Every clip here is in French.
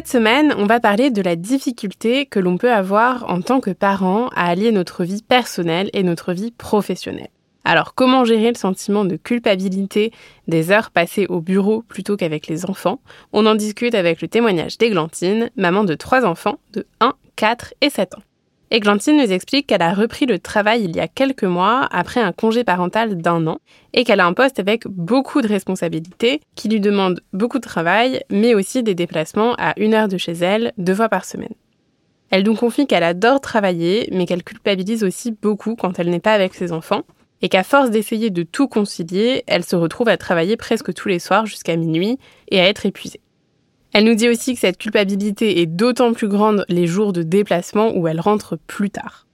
Cette semaine, on va parler de la difficulté que l'on peut avoir en tant que parent à allier notre vie personnelle et notre vie professionnelle. Alors, comment gérer le sentiment de culpabilité des heures passées au bureau plutôt qu'avec les enfants? On en discute avec le témoignage d'Églantine, maman de trois enfants de 1, 4 et 7 ans. Églantine nous explique qu'elle a repris le travail il y a quelques mois après un congé parental d'un an et qu'elle a un poste avec beaucoup de responsabilités qui lui demande beaucoup de travail mais aussi des déplacements à une heure de chez elle deux fois par semaine. Elle nous confie qu'elle adore travailler mais qu'elle culpabilise aussi beaucoup quand elle n'est pas avec ses enfants et qu'à force d'essayer de tout concilier, elle se retrouve à travailler presque tous les soirs jusqu'à minuit et à être épuisée. Elle nous dit aussi que cette culpabilité est d'autant plus grande les jours de déplacement où elle rentre plus tard.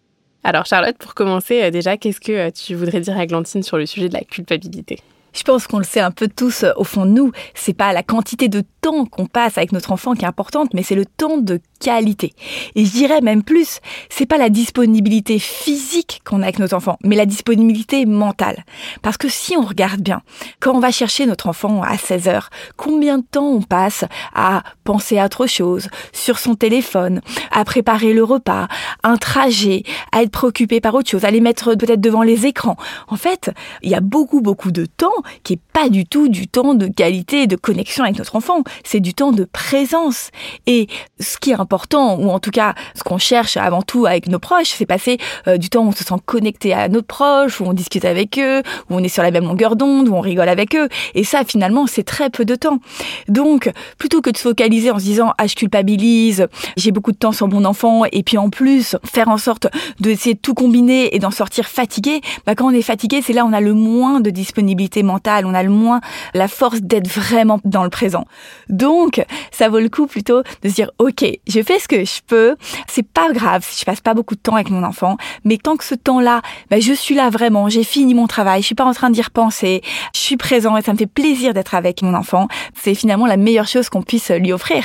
Alors Charlotte, pour commencer, euh, déjà, qu'est-ce que euh, tu voudrais dire à Glantine sur le sujet de la culpabilité? Je pense qu'on le sait un peu tous euh, au fond de nous. C'est pas la quantité de temps qu'on passe avec notre enfant qui est importante, mais c'est le temps de qualité. Et je dirais même plus, c'est pas la disponibilité physique qu'on a avec nos enfants, mais la disponibilité mentale. Parce que si on regarde bien, quand on va chercher notre enfant à 16 heures, combien de temps on passe à penser à autre chose, sur son téléphone, à préparer le repas, un trajet, à être préoccupé par autre chose, à les mettre peut-être devant les écrans. En fait, il y a beaucoup, beaucoup de temps qui est pas du tout du temps de qualité de connexion avec notre enfant. C'est du temps de présence. Et ce qui est important, ou en tout cas ce qu'on cherche avant tout avec nos proches, c'est passer euh, du temps où on se sent connecté à nos proches, où on discute avec eux, où on est sur la même longueur d'onde, où on rigole avec eux. Et ça, finalement, c'est très peu de temps. Donc, plutôt que de se focaliser en se disant ah je culpabilise, j'ai beaucoup de temps sur mon enfant, et puis en plus faire en sorte d'essayer de tout combiner et d'en sortir fatigué, bah quand on est fatigué, c'est là où on a le moins de disponibilité mentale, on a le moins la force d'être vraiment dans le présent. Donc, ça vaut le coup plutôt de se dire ok, je fais ce que je peux. C'est pas grave si je passe pas beaucoup de temps avec mon enfant, mais tant que ce temps-là, ben, je suis là vraiment, j'ai fini mon travail, je suis pas en train d'y repenser, je suis présent et ça me fait plaisir d'être avec mon enfant. C'est finalement la meilleure chose qu'on puisse lui offrir.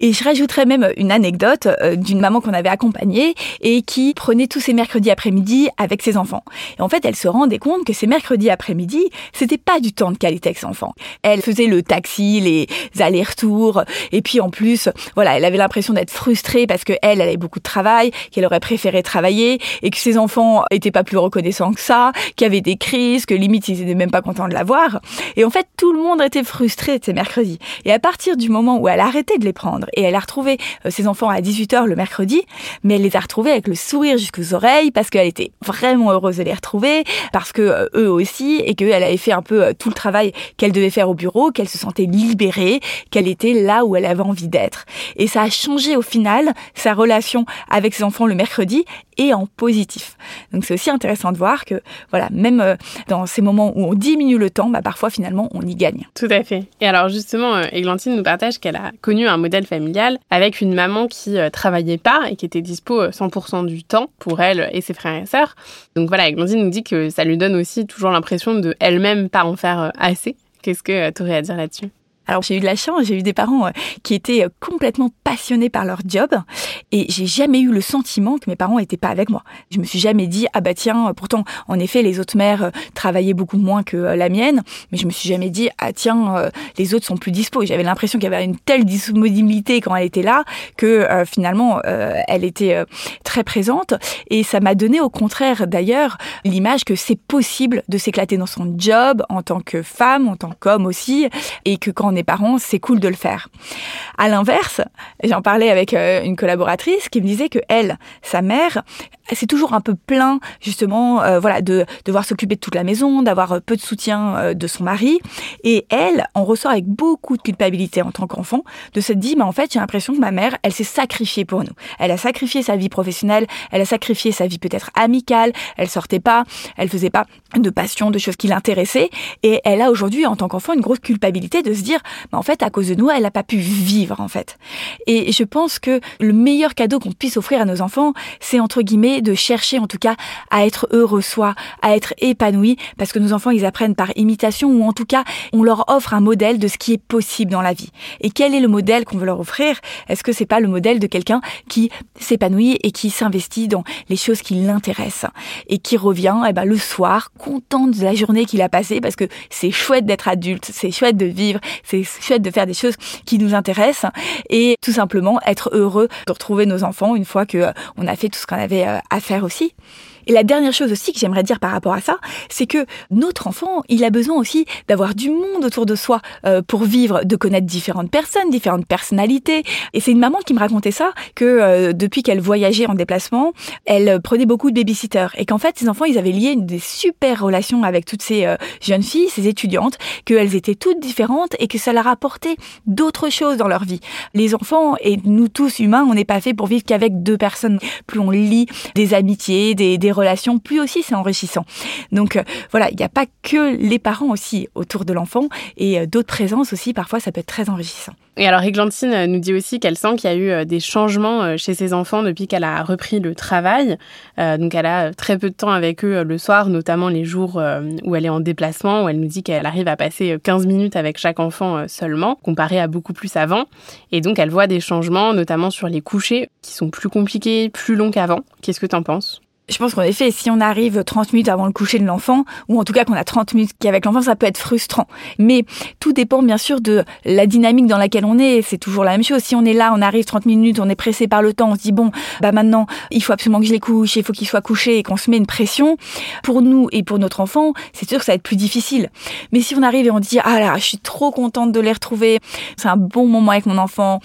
Et je rajouterais même une anecdote euh, d'une maman qu'on avait accompagnée et qui prenait tous ses mercredis après-midi avec ses enfants. Et en fait, elle se rendait compte que ces mercredis après-midi, c'était pas du temps de qualité avec ses enfants. Elle faisait le taxi, les allers-retours, et puis en plus, voilà, elle avait l'impression d'être frustrée parce que elle, elle avait beaucoup de travail, qu'elle aurait préféré travailler et que ses enfants étaient pas plus reconnaissants que ça, qu'il y avait des crises, que limite ils étaient même pas contents de la voir. Et en fait, tout le monde était frustré de ces mercredis. Et à partir du moment où elle arrêtait de les prendre et elle a retrouvé euh, ses enfants à 18h le mercredi, mais elle les a retrouvés avec le sourire jusqu'aux oreilles parce qu'elle était vraiment heureuse de les retrouver, parce que euh, eux aussi, et qu'elle avait fait un peu euh, tout le travail qu'elle devait faire au bureau, qu'elle se sentait libérée, qu'elle était là où elle avait envie d'être. Et ça a changé final sa relation avec ses enfants le mercredi et en positif. Donc c'est aussi intéressant de voir que voilà, même dans ces moments où on diminue le temps, bah parfois finalement on y gagne. Tout à fait. Et alors justement, Églantine nous partage qu'elle a connu un modèle familial avec une maman qui euh, travaillait pas et qui était dispo 100% euh, du temps pour elle et ses frères et sœurs. Donc voilà, Glandine nous dit que ça lui donne aussi toujours l'impression de elle-même pas en faire euh, assez. Qu'est-ce que tu aurais à dire là-dessus? Alors j'ai eu de la chance, j'ai eu des parents euh, qui étaient euh, complètement passionnés par leur job et j'ai jamais eu le sentiment que mes parents étaient pas avec moi. Je me suis jamais dit ah bah tiens, euh, pourtant en effet les autres mères travaillaient beaucoup moins que la mienne, mais je me suis jamais dit ah tiens les autres sont plus dispo. J'avais l'impression qu'il y avait une telle disponibilité quand elle était là que finalement elle était très présente et ça m'a donné au contraire d'ailleurs l'image que c'est possible de s'éclater dans son job en tant que femme, en tant qu'homme aussi et que quand on est est parent, c'est cool de le faire. À l'inverse, j'en parlais avec euh, une collaboratrice qui me disait que elle, sa mère, c'est toujours un peu plein justement euh, voilà de devoir s'occuper de toute la maison, d'avoir euh, peu de soutien de son mari et elle on ressort avec beaucoup de culpabilité en tant qu'enfant de se dire mais en fait j'ai l'impression que ma mère elle s'est sacrifiée pour nous. Elle a sacrifié sa vie professionnelle, elle a sacrifié sa vie peut-être amicale, elle sortait pas, elle faisait pas de passion, de choses qui l'intéressaient et elle a aujourd'hui en tant qu'enfant une grosse culpabilité de se dire mais en fait à cause de nous elle n'a pas pu vivre en fait. Et je pense que le meilleur cadeau qu'on puisse offrir à nos enfants c'est entre guillemets de chercher en tout cas à être heureux soi, à être épanoui, parce que nos enfants, ils apprennent par imitation, ou en tout cas, on leur offre un modèle de ce qui est possible dans la vie. Et quel est le modèle qu'on veut leur offrir? Est-ce que c'est pas le modèle de quelqu'un qui s'épanouit et qui s'investit dans les choses qui l'intéressent? Et qui revient eh ben, le soir content de la journée qu'il a passée parce que c'est chouette d'être adulte, c'est chouette de vivre, c'est chouette de faire des choses qui nous intéressent et tout simplement être heureux de retrouver nos enfants une fois que euh, on a fait tout ce qu'on avait euh, à faire aussi. Et la dernière chose aussi que j'aimerais dire par rapport à ça, c'est que notre enfant, il a besoin aussi d'avoir du monde autour de soi euh, pour vivre, de connaître différentes personnes, différentes personnalités. Et c'est une maman qui me racontait ça, que euh, depuis qu'elle voyageait en déplacement, elle prenait beaucoup de babysitters. Et qu'en fait, ses enfants, ils avaient lié des super relations avec toutes ces euh, jeunes filles, ces étudiantes, qu'elles étaient toutes différentes et que ça leur apportait d'autres choses dans leur vie. Les enfants et nous tous humains, on n'est pas fait pour vivre qu'avec deux personnes. Plus on lit des amitiés, des relations, plus aussi c'est enrichissant. Donc euh, voilà, il n'y a pas que les parents aussi autour de l'enfant et euh, d'autres présences aussi, parfois ça peut être très enrichissant. Et alors, Églantine euh, nous dit aussi qu'elle sent qu'il y a eu des changements chez ses enfants depuis qu'elle a repris le travail. donc, elle a très peu de temps avec eux le soir, notamment les jours où elle est en déplacement, où elle nous dit qu'elle arrive à passer 15 minutes avec chaque enfant seulement, comparé à beaucoup plus avant. Et donc, elle voit des changements, notamment sur les couchers, qui sont plus compliqués, plus longs qu'avant. Qu'est-ce que tu en penses? Je pense qu'en effet, si on arrive 30 minutes avant le coucher de l'enfant, ou en tout cas qu'on a 30 minutes avec l'enfant, ça peut être frustrant. Mais tout dépend bien sûr de la dynamique dans laquelle on est. C'est toujours la même chose. Si on est là, on arrive 30 minutes, on est pressé par le temps, on se dit bon, bah maintenant, il faut absolument que je les couche, il faut qu'ils soient couchés et qu'on se met une pression. Pour nous et pour notre enfant, c'est sûr que ça va être plus difficile. Mais si on arrive et on dit ah là, je suis trop contente de les retrouver, c'est un bon moment avec mon enfant,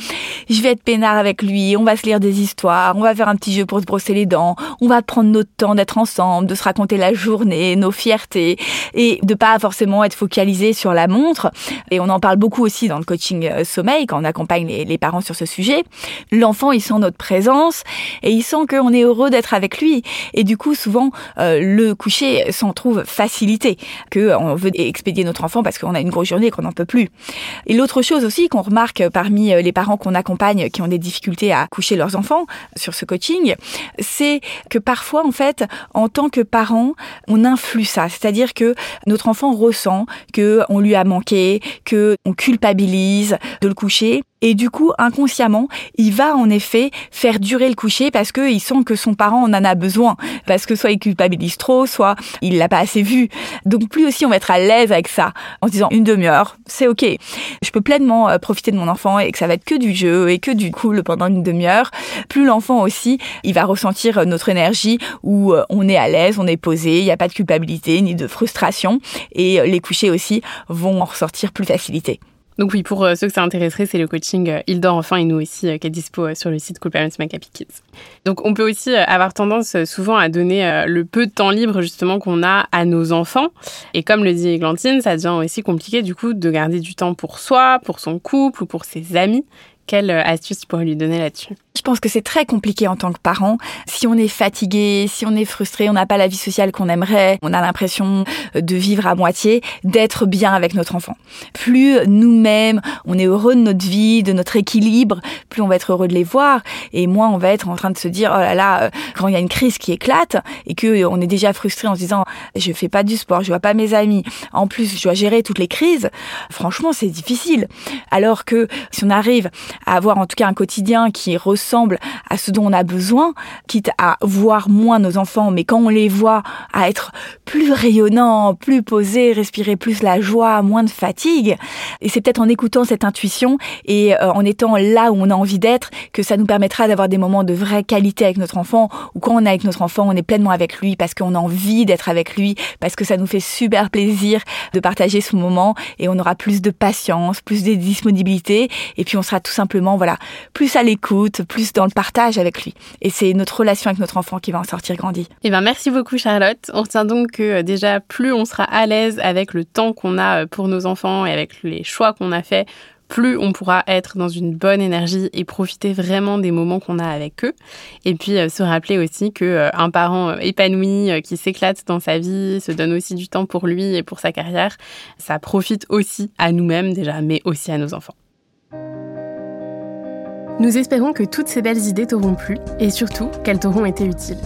je vais être peinard avec lui, on va se lire des histoires, on va faire un petit jeu pour se brosser les dents, on va prendre notre temps d'être ensemble, de se raconter la journée, nos fiertés et de pas forcément être focalisé sur la montre. Et on en parle beaucoup aussi dans le coaching euh, sommeil quand on accompagne les, parents sur ce sujet. L'enfant, il sent notre présence et il sent qu'on est heureux d'être avec lui. Et du coup, souvent, euh, le coucher s'en trouve facilité, que on veut expédier notre enfant parce qu'on a une grosse journée et qu'on n'en peut plus. Et l'autre chose aussi qu'on remarque parmi euh, les parents qu'on accompagne qui ont des difficultés à coucher leurs enfants sur ce coaching, c'est que parfois, en fait, en tant que parent, on influe ça. C'est-à-dire que notre enfant ressent que on lui a manqué, que on culpabilise de le coucher et du coup, inconsciemment, il va en effet faire durer le coucher parce qu'il sent que son parent en a besoin. Parce que soit il culpabilise trop, soit il l'a pas assez vu. Donc plus aussi on va être à l'aise avec ça, en se disant une demi-heure, c'est ok. Je peux pleinement euh, profiter de mon enfant et que ça va être que du jeu et que du cool pendant une demi-heure. Plus l'enfant aussi, il va ressentir euh, notre énergie où euh, on est à l'aise, on est posé, il n'y a pas de culpabilité ni de frustration. Et les couchers aussi vont en ressortir plus facilité. Donc oui, pour euh, ceux que ça intéresserait, c'est le coaching euh, Il dort enfin et nous aussi euh, qui est dispo sur le site Cool Parents Macapi Kids. Donc on peut aussi avoir tendance souvent à donner le peu de temps libre justement qu'on a à nos enfants. Et comme le dit Églantine, ça devient aussi compliqué du coup de garder du temps pour soi, pour son couple ou pour ses amis. Quelle astuce tu pourrais lui donner là-dessus? Je pense que c'est très compliqué en tant que parent. Si on est fatigué, si on est frustré, on n'a pas la vie sociale qu'on aimerait, on a l'impression de vivre à moitié, d'être bien avec notre enfant. Plus nous-mêmes, on est heureux de notre vie, de notre équilibre, plus on va être heureux de les voir, et moins on va être en train de se dire, oh là là, euh, quand il y a une crise qui éclate, et que euh, on est déjà frustré en se disant, je fais pas du sport, je vois pas mes amis, en plus je dois gérer toutes les crises, franchement c'est difficile. Alors que si on arrive à avoir en tout cas un quotidien qui ressemble à ce dont on a besoin, quitte à voir moins nos enfants, mais quand on les voit, à être plus rayonnants, plus posés, respirer plus la joie, moins de fatigue. Et c'est peut-être en écoutant cette intuition et euh, en étant là où on a envie d'être que ça nous permettra d'avoir des moments de vraie qualité avec notre enfant, ou quand on est avec notre enfant, on est pleinement avec lui parce qu'on a envie d'être avec lui, parce que ça nous fait super plaisir de partager ce moment et on aura plus de patience, plus de disponibilité et puis on sera tout simplement voilà plus à l'écoute, plus dans le partage avec lui. Et c'est notre relation avec notre enfant qui va en sortir grandi. Eh ben merci beaucoup Charlotte. On retient donc que euh, déjà plus on sera à l'aise avec le temps qu'on a euh, pour nos enfants et avec les choix qu'on a fait, plus on pourra être dans une bonne énergie et profiter vraiment des moments qu'on a avec eux. Et puis euh, se rappeler aussi que un parent épanoui qui s'éclate dans sa vie, se donne aussi du temps pour lui et pour sa carrière, ça profite aussi à nous-mêmes déjà, mais aussi à nos enfants. Nous espérons que toutes ces belles idées t'auront plu et surtout qu'elles t'auront été utiles.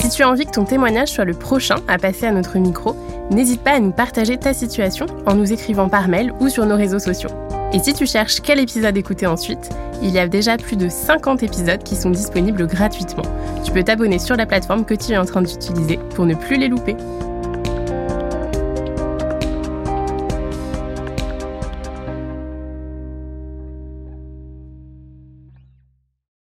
Si tu as envie que ton témoignage soit le prochain à passer à notre micro, n'hésite pas à nous partager ta situation en nous écrivant par mail ou sur nos réseaux sociaux. Et si tu cherches quel épisode écouter ensuite, il y a déjà plus de 50 épisodes qui sont disponibles gratuitement. Tu peux t'abonner sur la plateforme que tu es en train d'utiliser pour ne plus les louper.